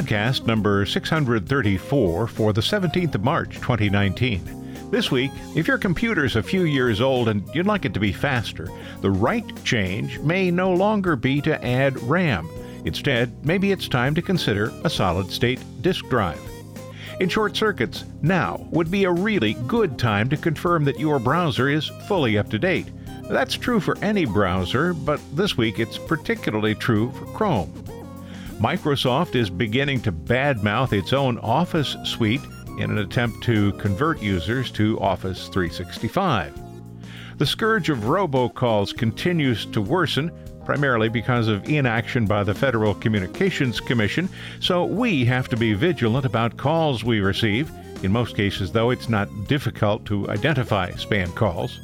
Podcast number 634 for the 17th of March 2019. This week, if your computer's a few years old and you'd like it to be faster, the right change may no longer be to add RAM. Instead, maybe it's time to consider a solid state disk drive. In short circuits, now would be a really good time to confirm that your browser is fully up to date. That's true for any browser, but this week it's particularly true for Chrome. Microsoft is beginning to badmouth its own Office suite in an attempt to convert users to Office 365. The scourge of robocalls continues to worsen, primarily because of inaction by the Federal Communications Commission, so we have to be vigilant about calls we receive. In most cases, though, it's not difficult to identify spam calls.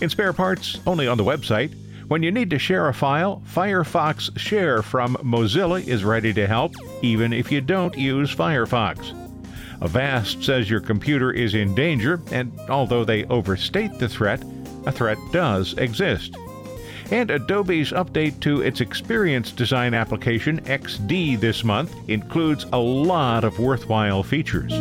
In spare parts, only on the website. When you need to share a file, Firefox Share from Mozilla is ready to help, even if you don't use Firefox. Avast says your computer is in danger, and although they overstate the threat, a threat does exist. And Adobe's update to its Experience Design application, XD, this month includes a lot of worthwhile features.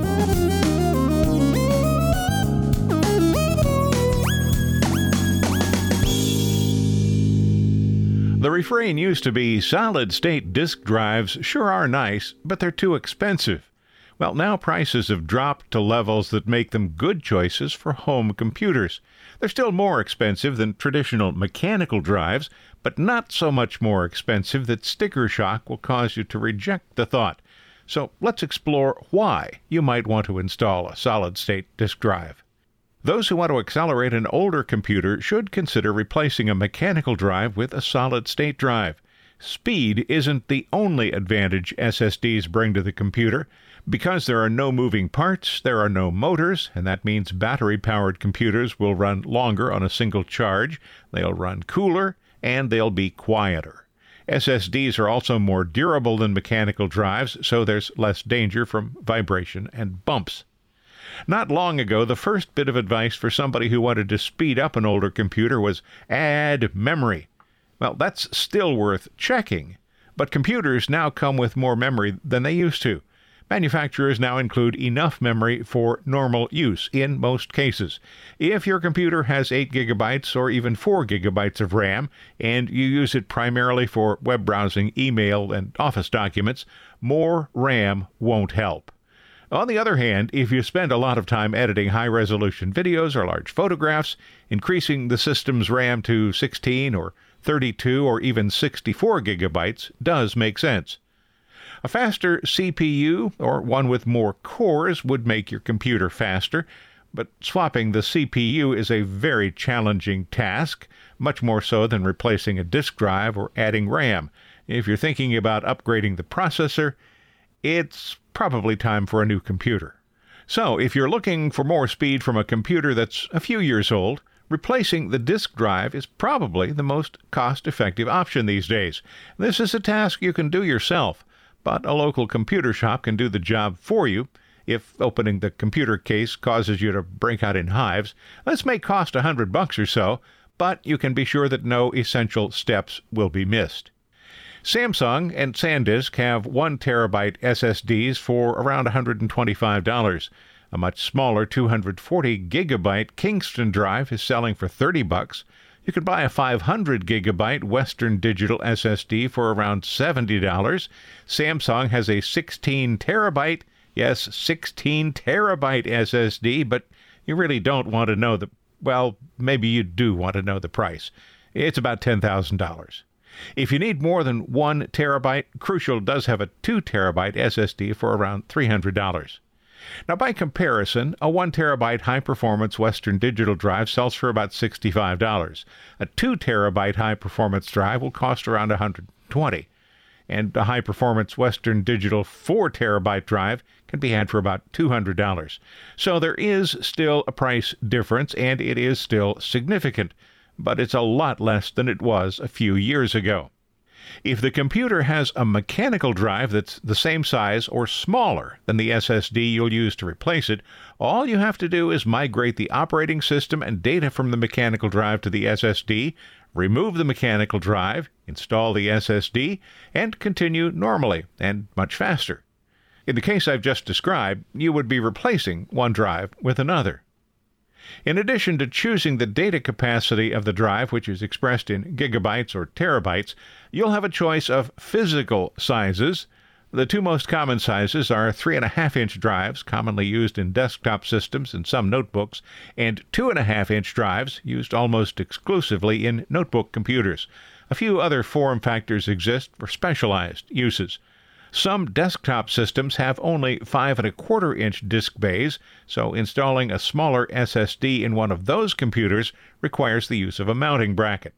The refrain used to be solid state disk drives sure are nice, but they're too expensive. Well, now prices have dropped to levels that make them good choices for home computers. They're still more expensive than traditional mechanical drives, but not so much more expensive that sticker shock will cause you to reject the thought. So let's explore why you might want to install a solid state disk drive. Those who want to accelerate an older computer should consider replacing a mechanical drive with a solid state drive. Speed isn't the only advantage SSDs bring to the computer. Because there are no moving parts, there are no motors, and that means battery powered computers will run longer on a single charge, they'll run cooler, and they'll be quieter. SSDs are also more durable than mechanical drives, so there's less danger from vibration and bumps. Not long ago, the first bit of advice for somebody who wanted to speed up an older computer was add memory. Well, that's still worth checking, but computers now come with more memory than they used to. Manufacturers now include enough memory for normal use in most cases. If your computer has 8 gigabytes or even 4 gigabytes of RAM and you use it primarily for web browsing, email, and office documents, more RAM won't help. On the other hand, if you spend a lot of time editing high resolution videos or large photographs, increasing the system's RAM to 16 or 32 or even 64 gigabytes does make sense. A faster CPU or one with more cores would make your computer faster, but swapping the CPU is a very challenging task, much more so than replacing a disk drive or adding RAM. If you're thinking about upgrading the processor, it's probably time for a new computer. So, if you're looking for more speed from a computer that's a few years old, replacing the disk drive is probably the most cost effective option these days. This is a task you can do yourself but a local computer shop can do the job for you if opening the computer case causes you to break out in hives. This may cost a hundred bucks or so, but you can be sure that no essential steps will be missed. Samsung and SanDisk have 1 terabyte SSDs for around $125. A much smaller 240 gigabyte Kingston drive is selling for 30 bucks. You could buy a 500 gigabyte Western Digital SSD for around $70. Samsung has a 16 terabyte, yes, 16 terabyte SSD, but you really don't want to know the, well, maybe you do want to know the price. It's about $10,000. If you need more than one terabyte, Crucial does have a 2 terabyte SSD for around $300. Now, by comparison, a 1 terabyte high performance Western Digital drive sells for about $65. A 2 terabyte high performance drive will cost around $120. and a high performance Western Digital 4 terabyte drive can be had for about $200. So there is still a price difference, and it is still significant, but it's a lot less than it was a few years ago. If the computer has a mechanical drive that's the same size or smaller than the SSD you'll use to replace it, all you have to do is migrate the operating system and data from the mechanical drive to the SSD, remove the mechanical drive, install the SSD, and continue normally and much faster. In the case I've just described, you would be replacing one drive with another. In addition to choosing the data capacity of the drive, which is expressed in gigabytes or terabytes, you'll have a choice of physical sizes. The two most common sizes are 3.5 inch drives, commonly used in desktop systems and some notebooks, and 2.5 inch drives, used almost exclusively in notebook computers. A few other form factors exist for specialized uses. Some desktop systems have only five and a quarter inch disk bays, so installing a smaller SSD in one of those computers requires the use of a mounting bracket.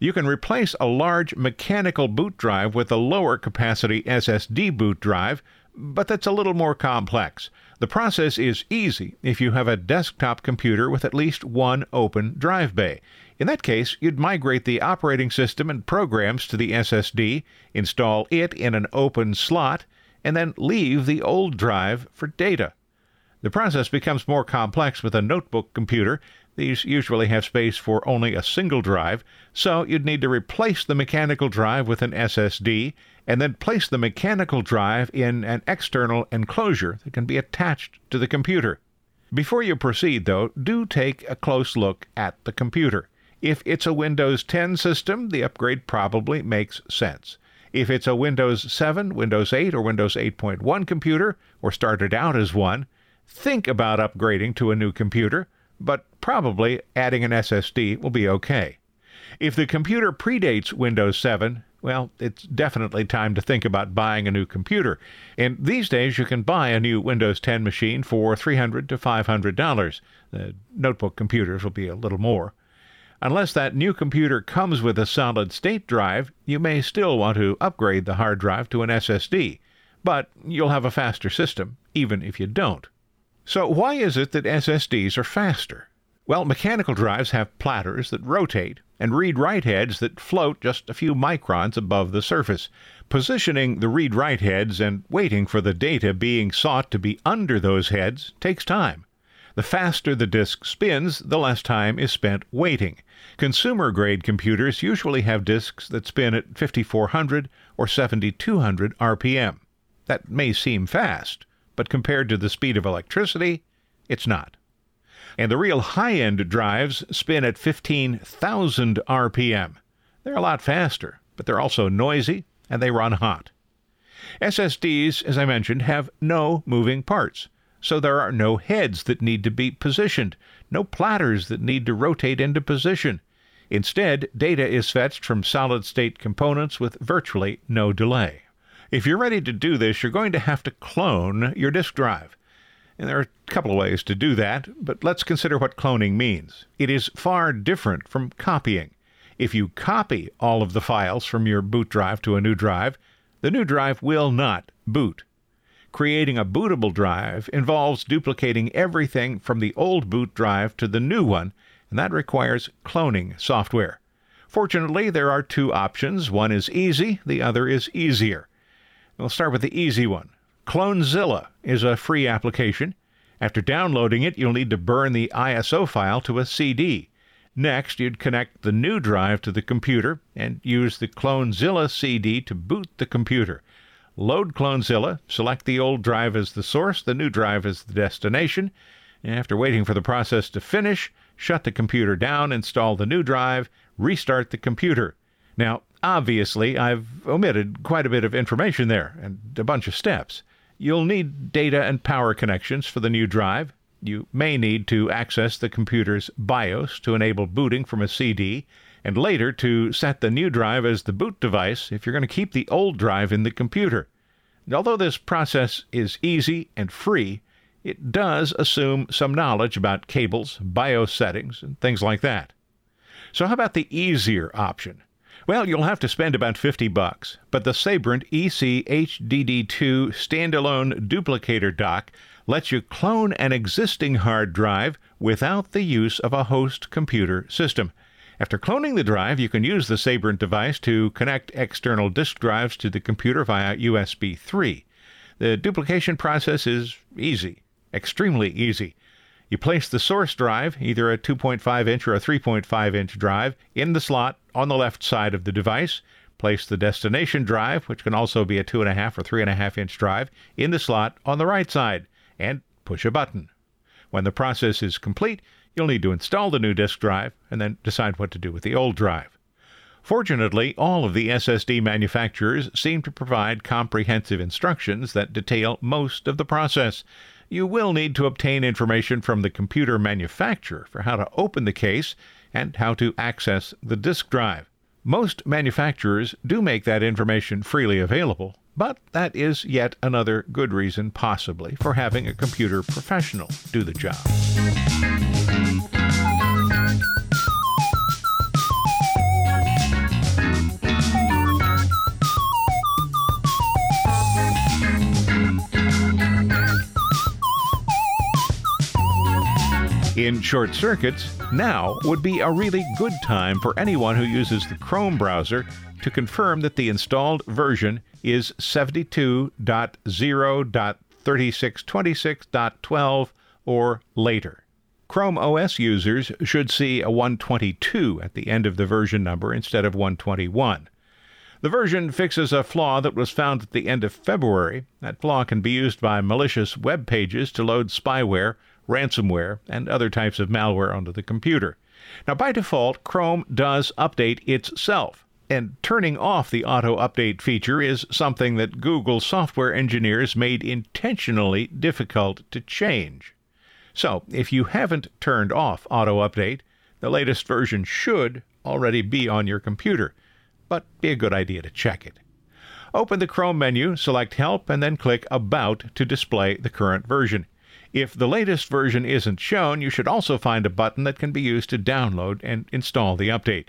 You can replace a large mechanical boot drive with a lower capacity SSD boot drive, but that's a little more complex. The process is easy if you have a desktop computer with at least one open drive bay. In that case, you'd migrate the operating system and programs to the SSD, install it in an open slot, and then leave the old drive for data. The process becomes more complex with a notebook computer. These usually have space for only a single drive, so you'd need to replace the mechanical drive with an SSD and then place the mechanical drive in an external enclosure that can be attached to the computer. Before you proceed, though, do take a close look at the computer. If it's a Windows 10 system, the upgrade probably makes sense. If it's a Windows 7, Windows 8, or Windows 8.1 computer, or started out as one, think about upgrading to a new computer, but probably adding an SSD will be okay. If the computer predates Windows 7, well, it's definitely time to think about buying a new computer. And these days, you can buy a new Windows 10 machine for $300 to $500. The notebook computers will be a little more. Unless that new computer comes with a solid state drive, you may still want to upgrade the hard drive to an SSD, but you'll have a faster system, even if you don't. So, why is it that SSDs are faster? Well, mechanical drives have platters that rotate and read write heads that float just a few microns above the surface. Positioning the read write heads and waiting for the data being sought to be under those heads takes time. The faster the disk spins, the less time is spent waiting. Consumer grade computers usually have disks that spin at 5400 or 7200 RPM. That may seem fast, but compared to the speed of electricity, it's not. And the real high end drives spin at 15,000 RPM. They're a lot faster, but they're also noisy and they run hot. SSDs, as I mentioned, have no moving parts so there are no heads that need to be positioned, no platters that need to rotate into position. Instead, data is fetched from solid state components with virtually no delay. If you're ready to do this, you're going to have to clone your disk drive. And there are a couple of ways to do that, but let's consider what cloning means. It is far different from copying. If you copy all of the files from your boot drive to a new drive, the new drive will not boot. Creating a bootable drive involves duplicating everything from the old boot drive to the new one, and that requires cloning software. Fortunately, there are two options. One is easy, the other is easier. We'll start with the easy one. CloneZilla is a free application. After downloading it, you'll need to burn the ISO file to a CD. Next, you'd connect the new drive to the computer and use the CloneZilla CD to boot the computer. Load CloneZilla, select the old drive as the source, the new drive as the destination. After waiting for the process to finish, shut the computer down, install the new drive, restart the computer. Now, obviously, I've omitted quite a bit of information there and a bunch of steps. You'll need data and power connections for the new drive. You may need to access the computer's BIOS to enable booting from a CD and later to set the new drive as the boot device if you're going to keep the old drive in the computer. Although this process is easy and free, it does assume some knowledge about cables, BIOS settings, and things like that. So, how about the easier option? Well, you'll have to spend about 50 bucks, but the Sabrent EC HDD2 standalone duplicator dock lets you clone an existing hard drive without the use of a host computer system. After cloning the drive, you can use the Sabrent device to connect external disk drives to the computer via USB 3. The duplication process is easy, extremely easy. You place the source drive, either a 2.5 inch or a 3.5 inch drive, in the slot on the left side of the device. Place the destination drive, which can also be a 2.5 or 3.5 inch drive, in the slot on the right side, and push a button. When the process is complete, you'll need to install the new disk drive and then decide what to do with the old drive. Fortunately, all of the SSD manufacturers seem to provide comprehensive instructions that detail most of the process. You will need to obtain information from the computer manufacturer for how to open the case and how to access the disk drive. Most manufacturers do make that information freely available, but that is yet another good reason, possibly, for having a computer professional do the job. In short circuits, now would be a really good time for anyone who uses the Chrome browser to confirm that the installed version is 72.0.3626.12 or later. Chrome OS users should see a 122 at the end of the version number instead of 121. The version fixes a flaw that was found at the end of February. That flaw can be used by malicious web pages to load spyware ransomware, and other types of malware onto the computer. Now, by default, Chrome does update itself, and turning off the auto update feature is something that Google software engineers made intentionally difficult to change. So, if you haven't turned off auto update, the latest version should already be on your computer, but be a good idea to check it. Open the Chrome menu, select Help, and then click About to display the current version. If the latest version isn't shown, you should also find a button that can be used to download and install the update.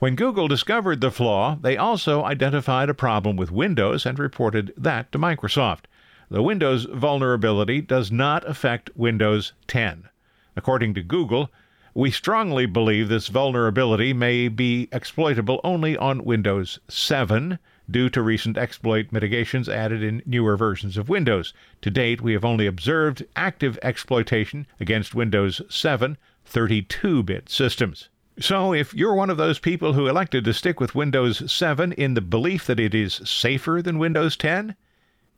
When Google discovered the flaw, they also identified a problem with Windows and reported that to Microsoft. The Windows vulnerability does not affect Windows 10. According to Google, we strongly believe this vulnerability may be exploitable only on Windows 7, due to recent exploit mitigations added in newer versions of Windows. To date, we have only observed active exploitation against Windows 7 32 bit systems. So, if you're one of those people who elected to stick with Windows 7 in the belief that it is safer than Windows 10,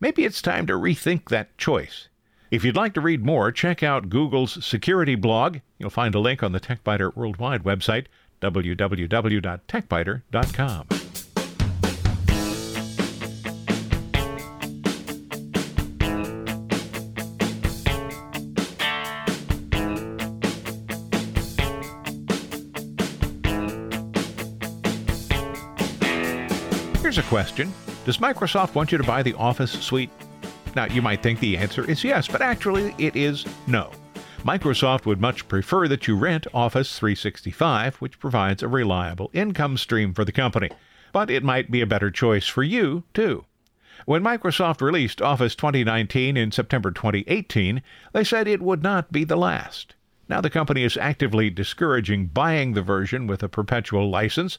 maybe it's time to rethink that choice. If you'd like to read more, check out Google's security blog. You'll find a link on the TechByter Worldwide website, www.techbyter.com. Here's a question Does Microsoft want you to buy the Office suite? Now, you might think the answer is yes, but actually it is no. Microsoft would much prefer that you rent Office 365, which provides a reliable income stream for the company. But it might be a better choice for you, too. When Microsoft released Office 2019 in September 2018, they said it would not be the last. Now the company is actively discouraging buying the version with a perpetual license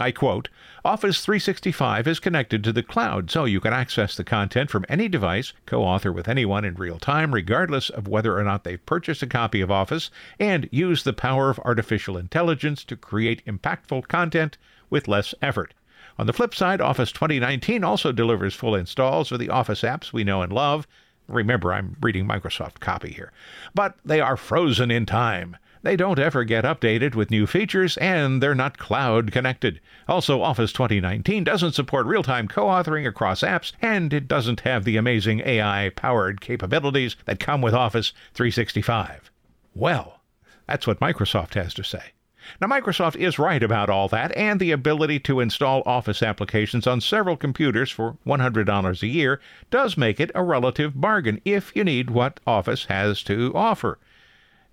I quote Office 365 is connected to the cloud, so you can access the content from any device, co author with anyone in real time, regardless of whether or not they've purchased a copy of Office, and use the power of artificial intelligence to create impactful content with less effort. On the flip side, Office 2019 also delivers full installs of the Office apps we know and love. Remember, I'm reading Microsoft copy here. But they are frozen in time. They don't ever get updated with new features, and they're not cloud connected. Also, Office 2019 doesn't support real time co authoring across apps, and it doesn't have the amazing AI powered capabilities that come with Office 365. Well, that's what Microsoft has to say. Now, Microsoft is right about all that, and the ability to install Office applications on several computers for $100 a year does make it a relative bargain if you need what Office has to offer.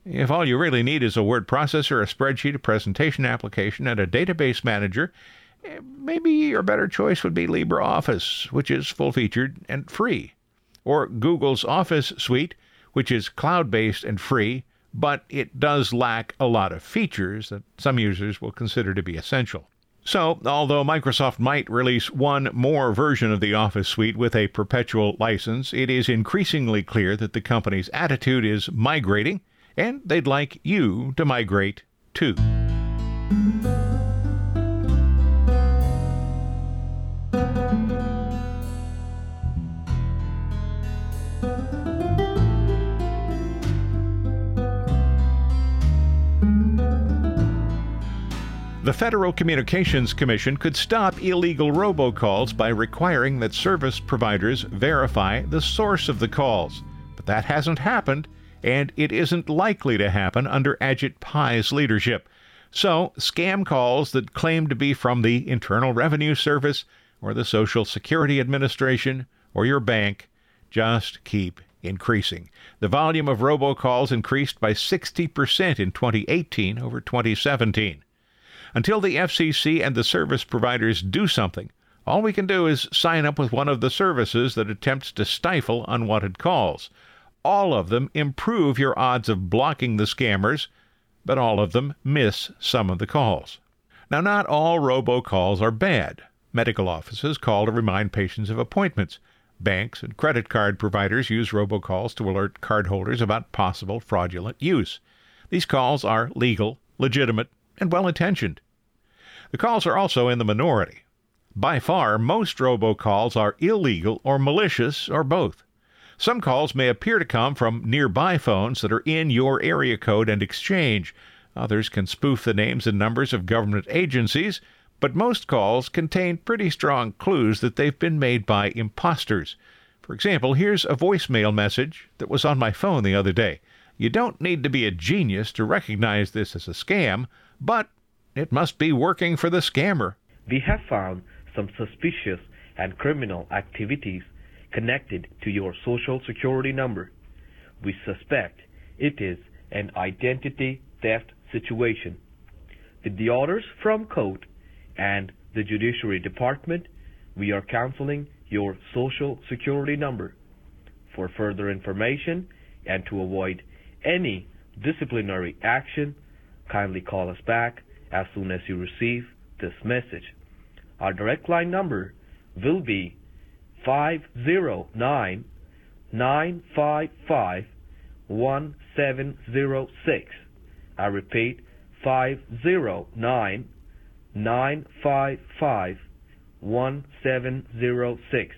If all you really need is a word processor, a spreadsheet, a presentation application, and a database manager, Eh, maybe your better choice would be LibreOffice, which is full featured and free, or Google's Office Suite, which is cloud based and free, but it does lack a lot of features that some users will consider to be essential. So, although Microsoft might release one more version of the Office suite with a perpetual license, it is increasingly clear that the company's attitude is migrating, and they'd like you to migrate too. The Federal Communications Commission could stop illegal robocalls by requiring that service providers verify the source of the calls. But that hasn't happened, and it isn't likely to happen under Ajit Pai's leadership. So, scam calls that claim to be from the Internal Revenue Service or the Social Security Administration or your bank just keep increasing. The volume of robocalls increased by 60% in 2018 over 2017. Until the FCC and the service providers do something, all we can do is sign up with one of the services that attempts to stifle unwanted calls. All of them improve your odds of blocking the scammers, but all of them miss some of the calls. Now, not all robocalls are bad. Medical offices call to remind patients of appointments. Banks and credit card providers use robocalls to alert cardholders about possible fraudulent use. These calls are legal, legitimate, and well intentioned. The calls are also in the minority. By far, most robocalls are illegal or malicious or both. Some calls may appear to come from nearby phones that are in your area code and exchange. Others can spoof the names and numbers of government agencies, but most calls contain pretty strong clues that they've been made by imposters. For example, here's a voicemail message that was on my phone the other day. You don't need to be a genius to recognize this as a scam, but it must be working for the scammer. We have found some suspicious and criminal activities connected to your social security number. We suspect it is an identity theft situation. With the orders from court and the Judiciary Department, we are canceling your social security number. For further information and to avoid any disciplinary action, kindly call us back as soon as you receive this message. Our direct line number will be 509 955 1706. I repeat 509 955 1706.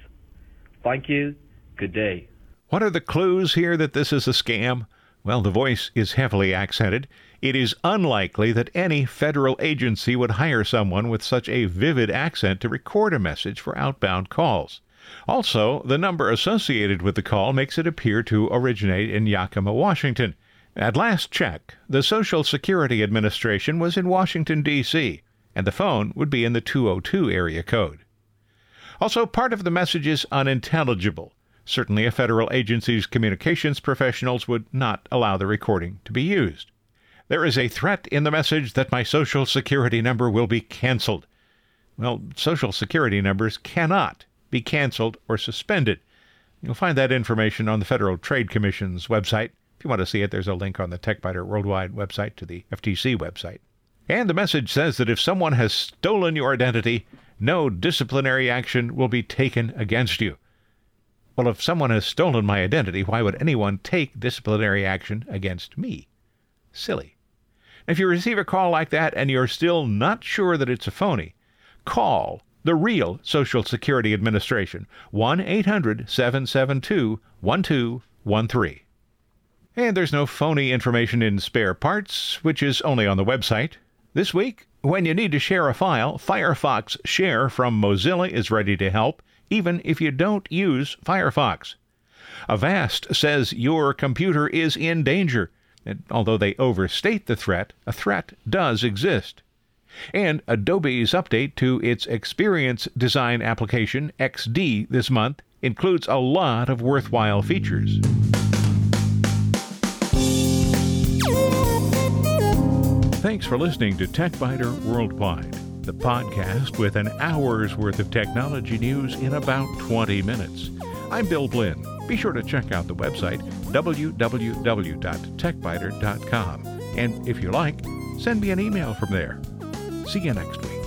Thank you. Good day. What are the clues here that this is a scam? Well, the voice is heavily accented. It is unlikely that any federal agency would hire someone with such a vivid accent to record a message for outbound calls. Also, the number associated with the call makes it appear to originate in Yakima, Washington. At last check, the Social Security Administration was in Washington, D.C., and the phone would be in the 202 area code. Also, part of the message is unintelligible. Certainly, a federal agency's communications professionals would not allow the recording to be used. There is a threat in the message that my Social Security number will be canceled. Well, Social Security numbers cannot be canceled or suspended. You'll find that information on the Federal Trade Commission's website. If you want to see it, there's a link on the TechByter Worldwide website to the FTC website. And the message says that if someone has stolen your identity, no disciplinary action will be taken against you. Well, if someone has stolen my identity, why would anyone take disciplinary action against me? Silly. If you receive a call like that and you're still not sure that it's a phony, call the real Social Security Administration, 1 800 772 1213. And there's no phony information in spare parts, which is only on the website. This week, when you need to share a file, Firefox Share from Mozilla is ready to help even if you don't use Firefox. Avast says your computer is in danger. And although they overstate the threat, a threat does exist. And Adobe's update to its Experience Design application, XD, this month includes a lot of worthwhile features. Thanks for listening to TechByter Worldwide. the podcast with an hour's worth of technology news in about 20 minutes. I'm Bill Blinn. Be sure to check out the website www.techbyter.com. And if you like, send me an email from there. See you next week.